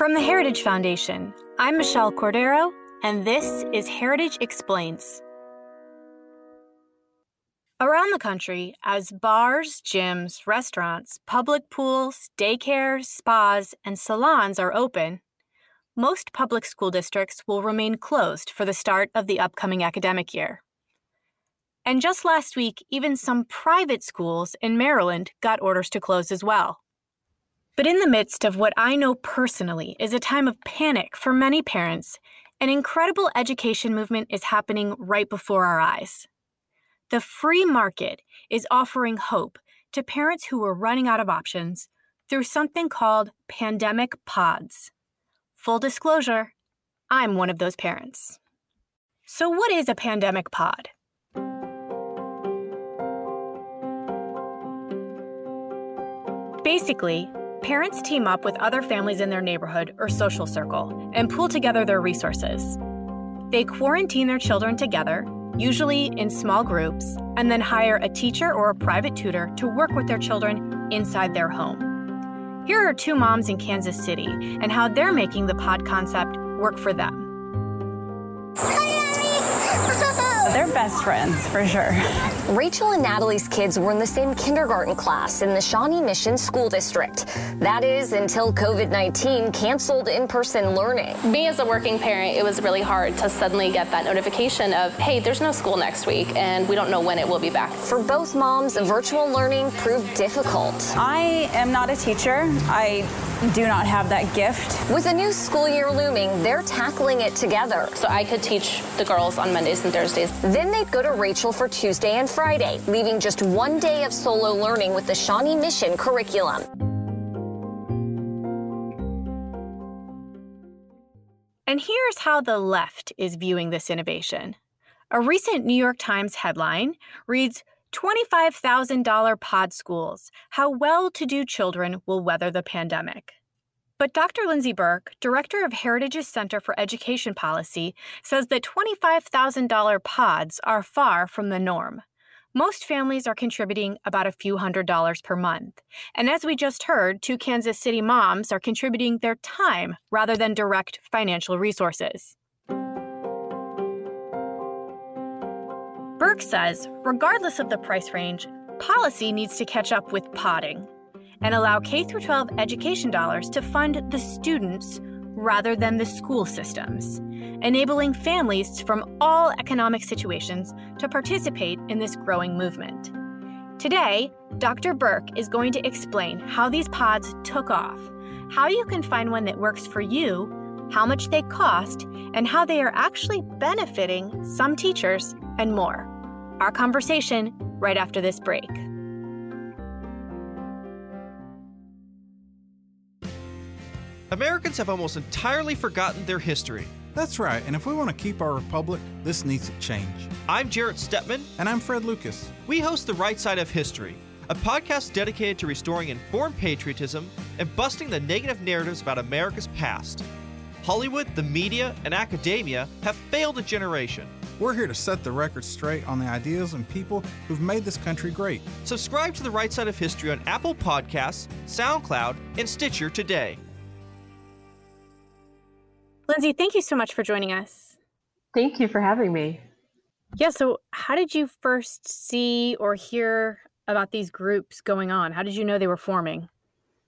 From the Heritage Foundation, I'm Michelle Cordero, and this is Heritage Explains. Around the country, as bars, gyms, restaurants, public pools, daycares, spas, and salons are open, most public school districts will remain closed for the start of the upcoming academic year. And just last week, even some private schools in Maryland got orders to close as well. But in the midst of what I know personally is a time of panic for many parents, an incredible education movement is happening right before our eyes. The free market is offering hope to parents who are running out of options through something called pandemic pods. Full disclosure, I'm one of those parents. So, what is a pandemic pod? Basically, parents team up with other families in their neighborhood or social circle and pool together their resources. They quarantine their children together usually in small groups, and then hire a teacher or a private tutor to work with their children inside their home. Here are two moms in Kansas City and how they're making the pod concept work for them. They're best friends for sure. Rachel and Natalie's kids were in the same kindergarten class in the Shawnee Mission School District. That is until COVID 19 canceled in person learning. Me, as a working parent, it was really hard to suddenly get that notification of, hey, there's no school next week and we don't know when it will be back. For both moms, virtual learning proved difficult. I am not a teacher. I do not have that gift. With a new school year looming, they're tackling it together. So I could teach the girls on Mondays and Thursdays. Then they'd go to Rachel for Tuesday and Friday, leaving just one day of solo learning with the Shawnee Mission curriculum. And here's how the left is viewing this innovation. A recent New York Times headline reads $25,000 pod schools How well to do children will weather the pandemic. But Dr. Lindsey Burke, director of Heritage's Center for Education Policy, says that $25,000 pods are far from the norm. Most families are contributing about a few hundred dollars per month. And as we just heard, two Kansas City moms are contributing their time rather than direct financial resources. Burke says, regardless of the price range, policy needs to catch up with podding and allow K 12 education dollars to fund the students rather than the school systems, enabling families from all economic situations to participate in this growing movement. Today, Dr. Burke is going to explain how these pods took off, how you can find one that works for you, how much they cost, and how they are actually benefiting some teachers and more. Our conversation right after this break. Americans have almost entirely forgotten their history. That's right, and if we want to keep our republic, this needs to change. I'm Jarrett Stepman. And I'm Fred Lucas. We host The Right Side of History, a podcast dedicated to restoring informed patriotism and busting the negative narratives about America's past. Hollywood, the media, and academia have failed a generation. We're here to set the record straight on the ideas and people who've made this country great. Subscribe to The Right Side of History on Apple Podcasts, SoundCloud, and Stitcher today. Lindsey, thank you so much for joining us. Thank you for having me. Yeah, so how did you first see or hear about these groups going on? How did you know they were forming?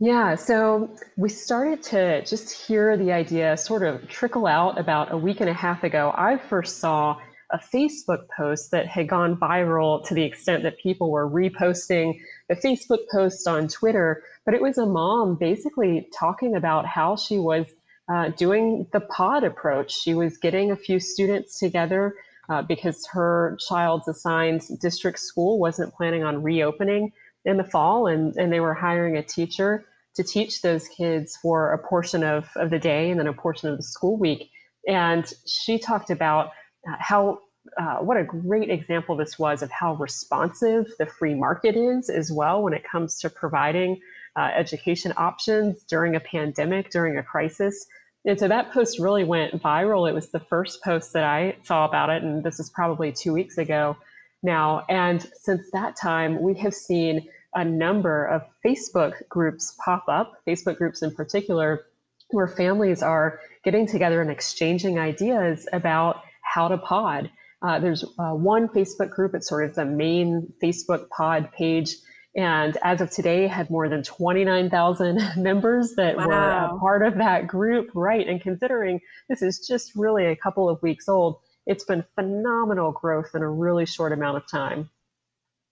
Yeah, so we started to just hear the idea sort of trickle out about a week and a half ago. I first saw a Facebook post that had gone viral to the extent that people were reposting the Facebook post on Twitter, but it was a mom basically talking about how she was uh, doing the pod approach. She was getting a few students together uh, because her child's assigned district school wasn't planning on reopening in the fall, and, and they were hiring a teacher to teach those kids for a portion of, of the day and then a portion of the school week. And she talked about uh, how uh, what a great example this was of how responsive the free market is as well when it comes to providing uh, education options during a pandemic, during a crisis. And so that post really went viral. It was the first post that I saw about it, and this is probably two weeks ago now. And since that time, we have seen a number of Facebook groups pop up, Facebook groups in particular, where families are getting together and exchanging ideas about how to pod. Uh, there's uh, one Facebook group, it's sort of the main Facebook pod page. And as of today, had more than 29,000 members that wow. were a part of that group. Right. And considering this is just really a couple of weeks old, it's been phenomenal growth in a really short amount of time.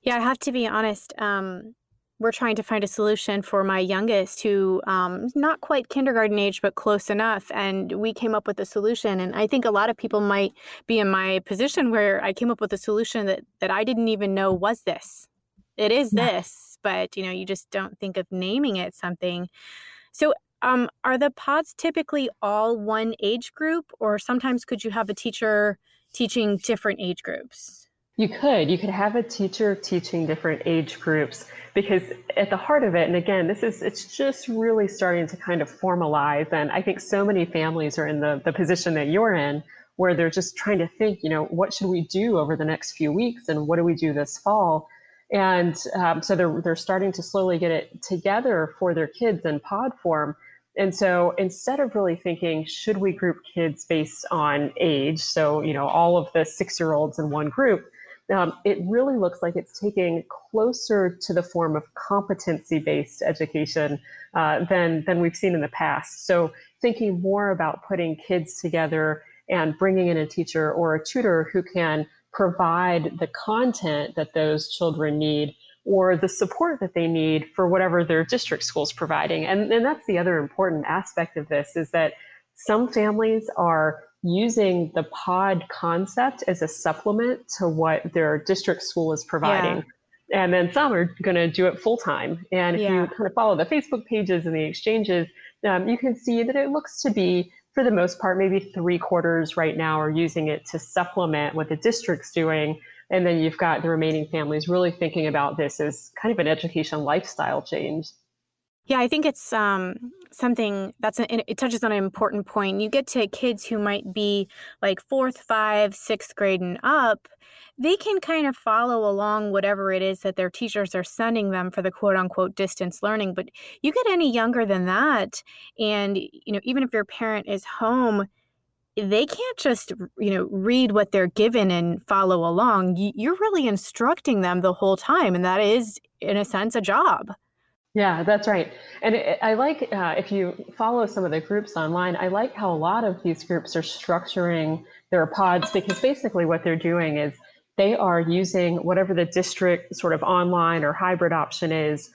Yeah, I have to be honest. Um, we're trying to find a solution for my youngest who um, not quite kindergarten age but close enough and we came up with a solution and i think a lot of people might be in my position where i came up with a solution that that i didn't even know was this it is yeah. this but you know you just don't think of naming it something so um, are the pods typically all one age group or sometimes could you have a teacher teaching different age groups you could. You could have a teacher teaching different age groups because at the heart of it, and again, this is it's just really starting to kind of formalize. And I think so many families are in the, the position that you're in where they're just trying to think, you know, what should we do over the next few weeks and what do we do this fall? And um, so they're, they're starting to slowly get it together for their kids in pod form. And so instead of really thinking, should we group kids based on age? So, you know, all of the six year olds in one group, um, it really looks like it's taking closer to the form of competency-based education uh, than than we've seen in the past. So thinking more about putting kids together and bringing in a teacher or a tutor who can provide the content that those children need or the support that they need for whatever their district school is providing. And, and that's the other important aspect of this is that some families are using the pod concept as a supplement to what their district school is providing. Yeah. And then some are going to do it full time. And if yeah. you kind of follow the Facebook pages and the exchanges, um, you can see that it looks to be, for the most part, maybe three quarters right now are using it to supplement what the district's doing. And then you've got the remaining families really thinking about this as kind of an education lifestyle change. Yeah, I think it's um, something that's it touches on an important point. You get to kids who might be like fourth, five, sixth grade and up. They can kind of follow along whatever it is that their teachers are sending them for the quote unquote distance learning. But you get any younger than that, and you know, even if your parent is home, they can't just you know read what they're given and follow along. You're really instructing them the whole time, and that is, in a sense, a job. Yeah, that's right. And it, I like, uh, if you follow some of the groups online, I like how a lot of these groups are structuring their pods because basically what they're doing is they are using whatever the district sort of online or hybrid option is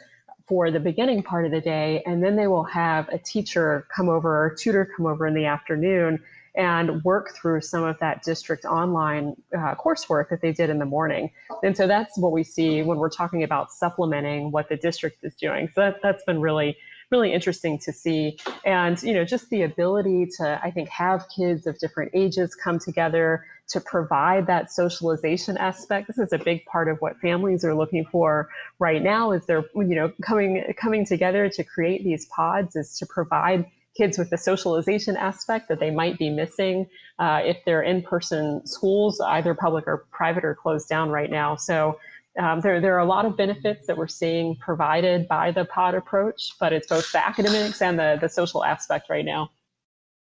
for the beginning part of the day. And then they will have a teacher come over or tutor come over in the afternoon and work through some of that district online uh, coursework that they did in the morning. And so that's what we see when we're talking about supplementing what the district is doing. So that, that's been really really interesting to see and you know just the ability to i think have kids of different ages come together to provide that socialization aspect this is a big part of what families are looking for right now is they're you know coming coming together to create these pods is to provide kids with the socialization aspect that they might be missing uh, if they're in-person schools, either public or private, are closed down right now. So um, there, there are a lot of benefits that we're seeing provided by the pod approach, but it's both the academics and the, the social aspect right now.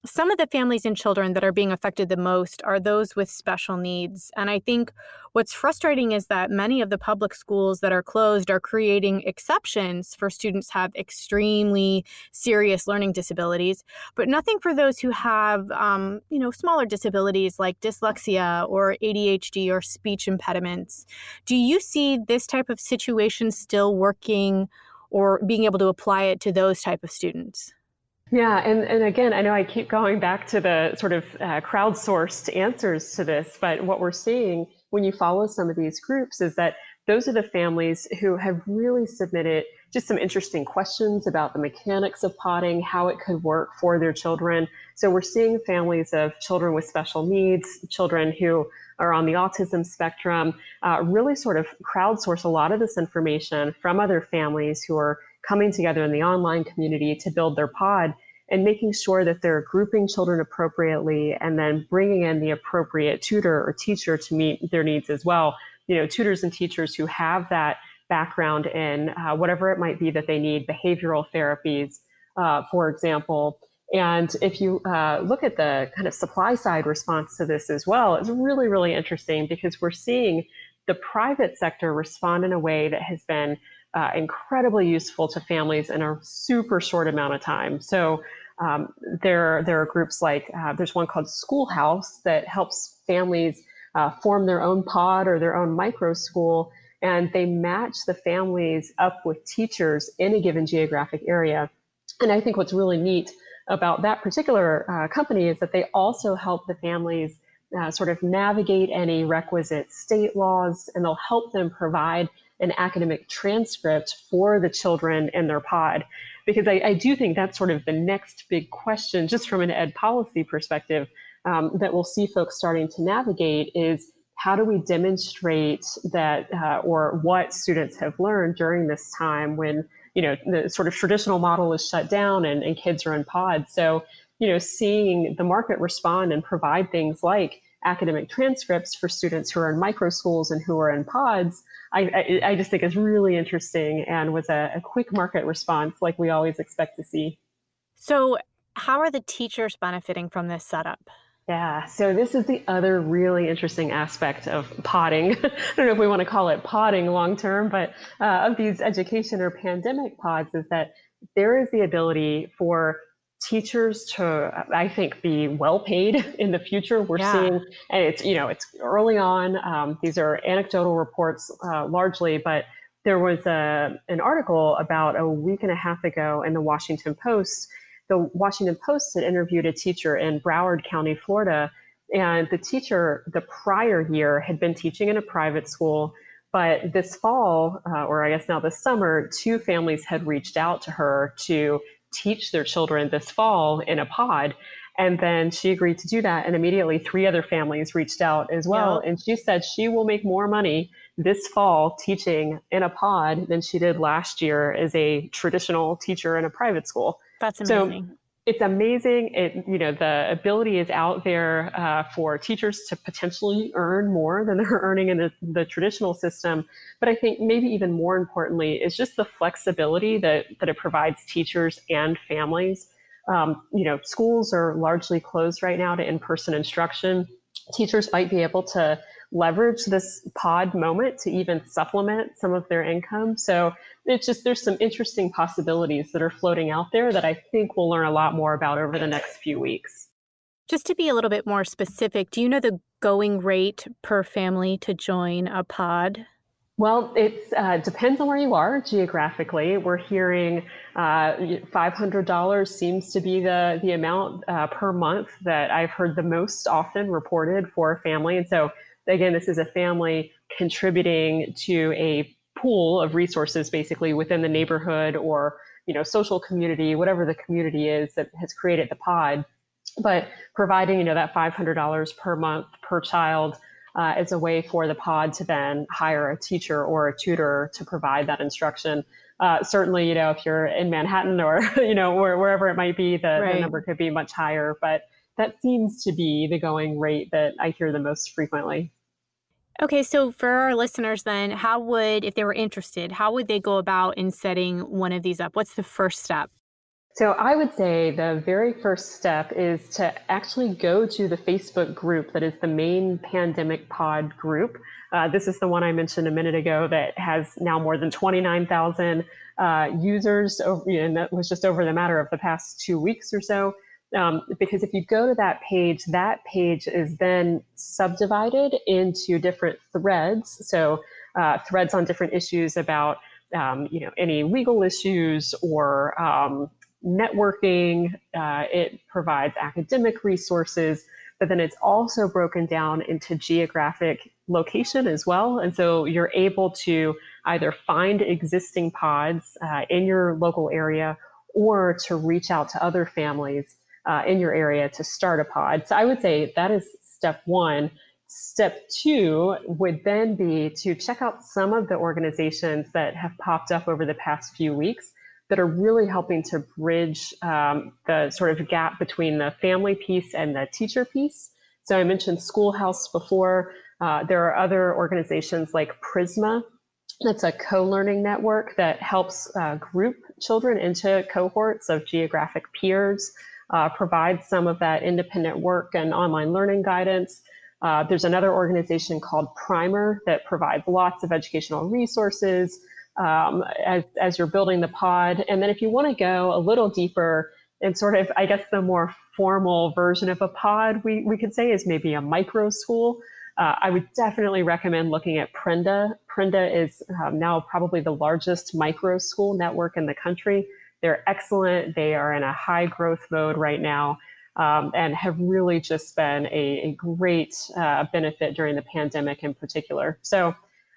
Some of the families and children that are being affected the most are those with special needs. And I think what's frustrating is that many of the public schools that are closed are creating exceptions for students have extremely serious learning disabilities, but nothing for those who have, um, you know, smaller disabilities like dyslexia or ADHD or speech impediments. Do you see this type of situation still working or being able to apply it to those type of students? Yeah, and, and again, I know I keep going back to the sort of uh, crowdsourced answers to this, but what we're seeing when you follow some of these groups is that those are the families who have really submitted just some interesting questions about the mechanics of podding, how it could work for their children. So we're seeing families of children with special needs, children who are on the autism spectrum, uh, really sort of crowdsource a lot of this information from other families who are coming together in the online community to build their pod and making sure that they're grouping children appropriately and then bringing in the appropriate tutor or teacher to meet their needs as well. You know, tutors and teachers who have that background in uh, whatever it might be that they need, behavioral therapies, uh, for example, And if you uh, look at the kind of supply side response to this as well, it's really, really interesting because we're seeing the private sector respond in a way that has been uh, incredibly useful to families in a super short amount of time. So um, there, there are groups like uh, there's one called Schoolhouse that helps families uh, form their own pod or their own micro school, and they match the families up with teachers in a given geographic area. And I think what's really neat about that particular uh, company is that they also help the families uh, sort of navigate any requisite state laws, and they'll help them provide an academic transcript for the children in their pod. Because I, I do think that's sort of the next big question, just from an ed policy perspective, um, that we'll see folks starting to navigate is how do we demonstrate that uh, or what students have learned during this time when you know the sort of traditional model is shut down and, and kids are in pods so you know seeing the market respond and provide things like academic transcripts for students who are in micro schools and who are in pods I, I, I just think is really interesting and was a, a quick market response like we always expect to see. So, how are the teachers benefiting from this setup? Yeah, so this is the other really interesting aspect of podding. I don't know if we want to call it podding long term, but uh, of these education or pandemic pods is that there is the ability for teachers to i think be well paid in the future. We're yeah. seeing and it's you know it's early on. Um, these are anecdotal reports uh, largely but there was a, an article about a week and a half ago in the washington post. The washington post had interviewed a teacher in broward county florida and the teacher the prior year had been teaching in a private school but this fall, uh, or I guess now this summer, two families had reached out to her to teach their children this fall in a pod. And then she agreed to do that. And immediately three other families reached out as well. And she said she will make more money this fall teaching in a pod than she did last year as a traditional teacher in a private school. That's amazing. So it's amazing. It you know the ability is out there uh, for teachers to potentially earn more than they're earning in the, the traditional system. But I think maybe even more importantly is just the flexibility that that it provides teachers and families. Um, you know, schools are largely closed right now to in-person instruction. Teachers might be able to leverage this pod moment to even supplement some of their income. So it's just there's some interesting possibilities that are floating out there that I think we'll learn a lot more about over the next few weeks. Just to be a little bit more specific, do you know the going rate per family to join a pod? Well, it uh, depends on where you are geographically. We're hearing uh, $500 seems to be the, the amount uh, per month that I've heard the most often reported for a family. And so again, this is a family contributing to a pool of resources basically within the neighborhood or you know social community whatever the community is that has created the pod but providing you know that $500 per month per child uh, as a way for the pod to then hire a teacher or a tutor to provide that instruction uh, certainly you know if you're in manhattan or you know where, wherever it might be the, right. the number could be much higher but that seems to be the going rate that I hear the most frequently. Okay, so for our listeners, then, how would, if they were interested, how would they go about in setting one of these up? What's the first step? So I would say the very first step is to actually go to the Facebook group that is the main pandemic pod group. Uh, this is the one I mentioned a minute ago that has now more than 29,000 uh, users, over, and that was just over the matter of the past two weeks or so. Um, because if you go to that page, that page is then subdivided into different threads. So uh, threads on different issues about um, you know any legal issues or um, networking. Uh, it provides academic resources, but then it's also broken down into geographic location as well. And so you're able to either find existing pods uh, in your local area or to reach out to other families uh, in your area to start a pod. So I would say that is step one. Step two would then be to check out some of the organizations that have popped up over the past few weeks that are really helping to bridge um, the sort of gap between the family piece and the teacher piece. So I mentioned Schoolhouse before. Uh, there are other organizations like Prisma, That's a co-learning network that helps uh, group children into cohorts of geographic peers uh, some of that independent work and online learning guidance. Uh, there's another organization called Primer that provides lots of educational resources um, as, as you're building the pod. And then if you want to go a little deeper and sort of, I guess, the more formal version of a pod, we, we could say is maybe a micro school. Uh, I would definitely recommend looking at Prenda. Prenda is um, now probably the largest micro school network in the country. They're excellent. They are in a high growth mode right now um, and have really just been a, a great uh, benefit during the pandemic in particular. So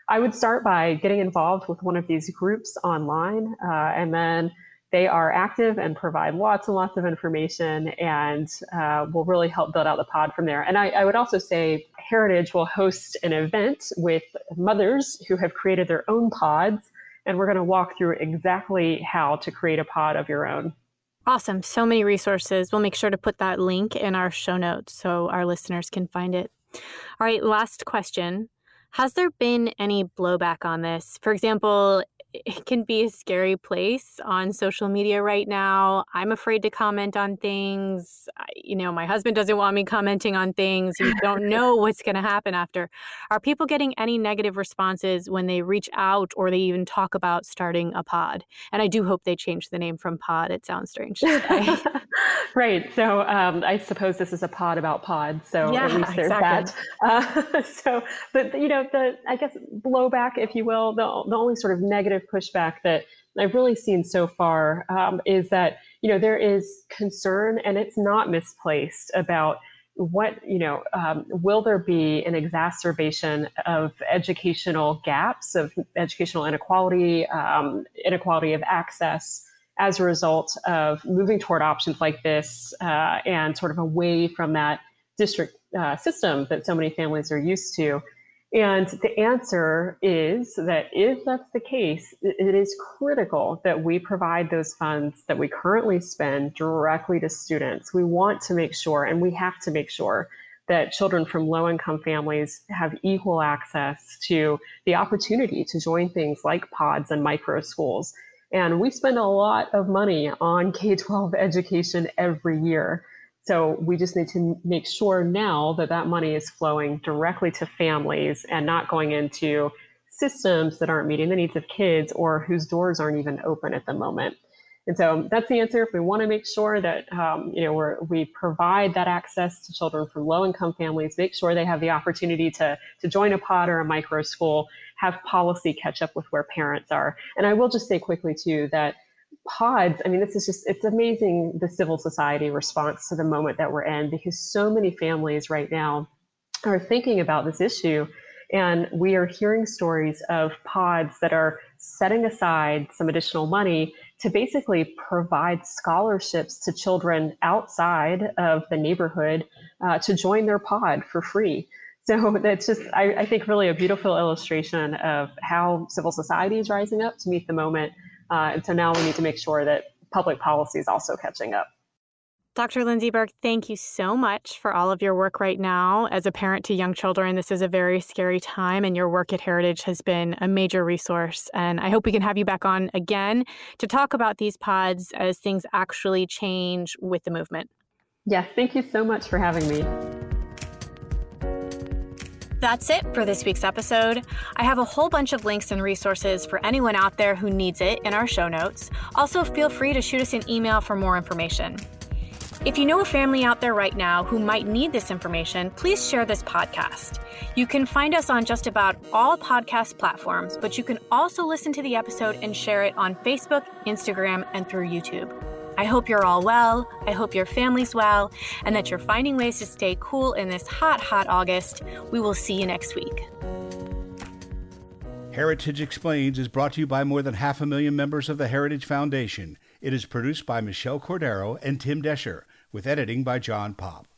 I would start by getting involved with one of these groups online uh, and then they are active and provide lots and lots of information and uh, will really help build out the pod from there. And I, I, would also say Heritage will host an event with mothers who have created their own pods. And we're going to walk through exactly how to create a pod of your own. Awesome. So many resources. We'll make sure to put that link in our show notes so our listeners can find it. All right, last question. Has there been any blowback on this? For example, it can be a scary place on social media right now. I'm afraid to comment on things. You know, my husband doesn't want me commenting on things. You don't know what's going to happen after. Are people getting any negative responses when they reach out or they even talk about starting a pod? And I do hope they change the name from pod. It sounds strange right. So um, I suppose this is a pod about pods. So yeah, at least there's exactly. that. Uh, so, but you know, the I guess blowback, if you will, the, the only sort of negative pushback that I've really seen so far um, is that you know there is concern, and it's not misplaced about what you know um, will there be an exacerbation of educational gaps of educational inequality um, inequality of access as a result of moving toward options like this uh, and sort of away from that district uh, system that so many families are used to and the answer is that if that's the case, it is critical that we provide those funds that we currently spend directly to students. We want to make sure, and we have to make sure, that children from low income families have equal access to the opportunity to join things like pods and micro schools. And we spend a lot of money on K 12 education every year. So we just need to make sure now that that money is flowing directly to families and not going into systems that aren't meeting the needs of kids or whose doors aren't even open at the moment. And so that's the answer. If we want to make sure that um, you know we we provide that access to children from low-income families, make sure they have the opportunity to to join a pod or a micro school, have policy catch up with where parents are. And I will just say quickly too that pods, I mean, this is just, it's amazing the civil society response to the moment that we're in because so many families right now are thinking about this issue. And we are hearing stories of pods that are setting aside some additional money to basically provide scholarships to children outside of the neighborhood uh, to join their pod for free. So that's just, I, I, think, really a beautiful illustration of how civil society is rising up to meet the moment uh, and so now we need to make sure that public policy is also catching up. Dr. Lindsey Burke, thank you so much for all of your work right now. As a parent to young children, this is a very scary time, and your work at Heritage has been a major resource. And I hope we can have you back on again to talk about these pods as things actually change with the movement. Yes, thank you so much for having me. That's it for this week's episode. I have a whole bunch of links and resources for anyone out there who needs it in our show notes. Also, feel free to shoot us an email for more information. If you know a family out there right now who might need this information, please share this podcast. You can find us on just about all podcast platforms, but you can also listen to the episode and share it on Facebook, Instagram, and through YouTube. I hope you're all well. I hope your family's well and that you're finding ways to stay cool in this hot, hot August. We will see you next week. Heritage Explains is brought to you by more than half a million members of the Heritage Foundation. It is produced by Michelle Cordero and Tim Doescher, with editing by John Popp.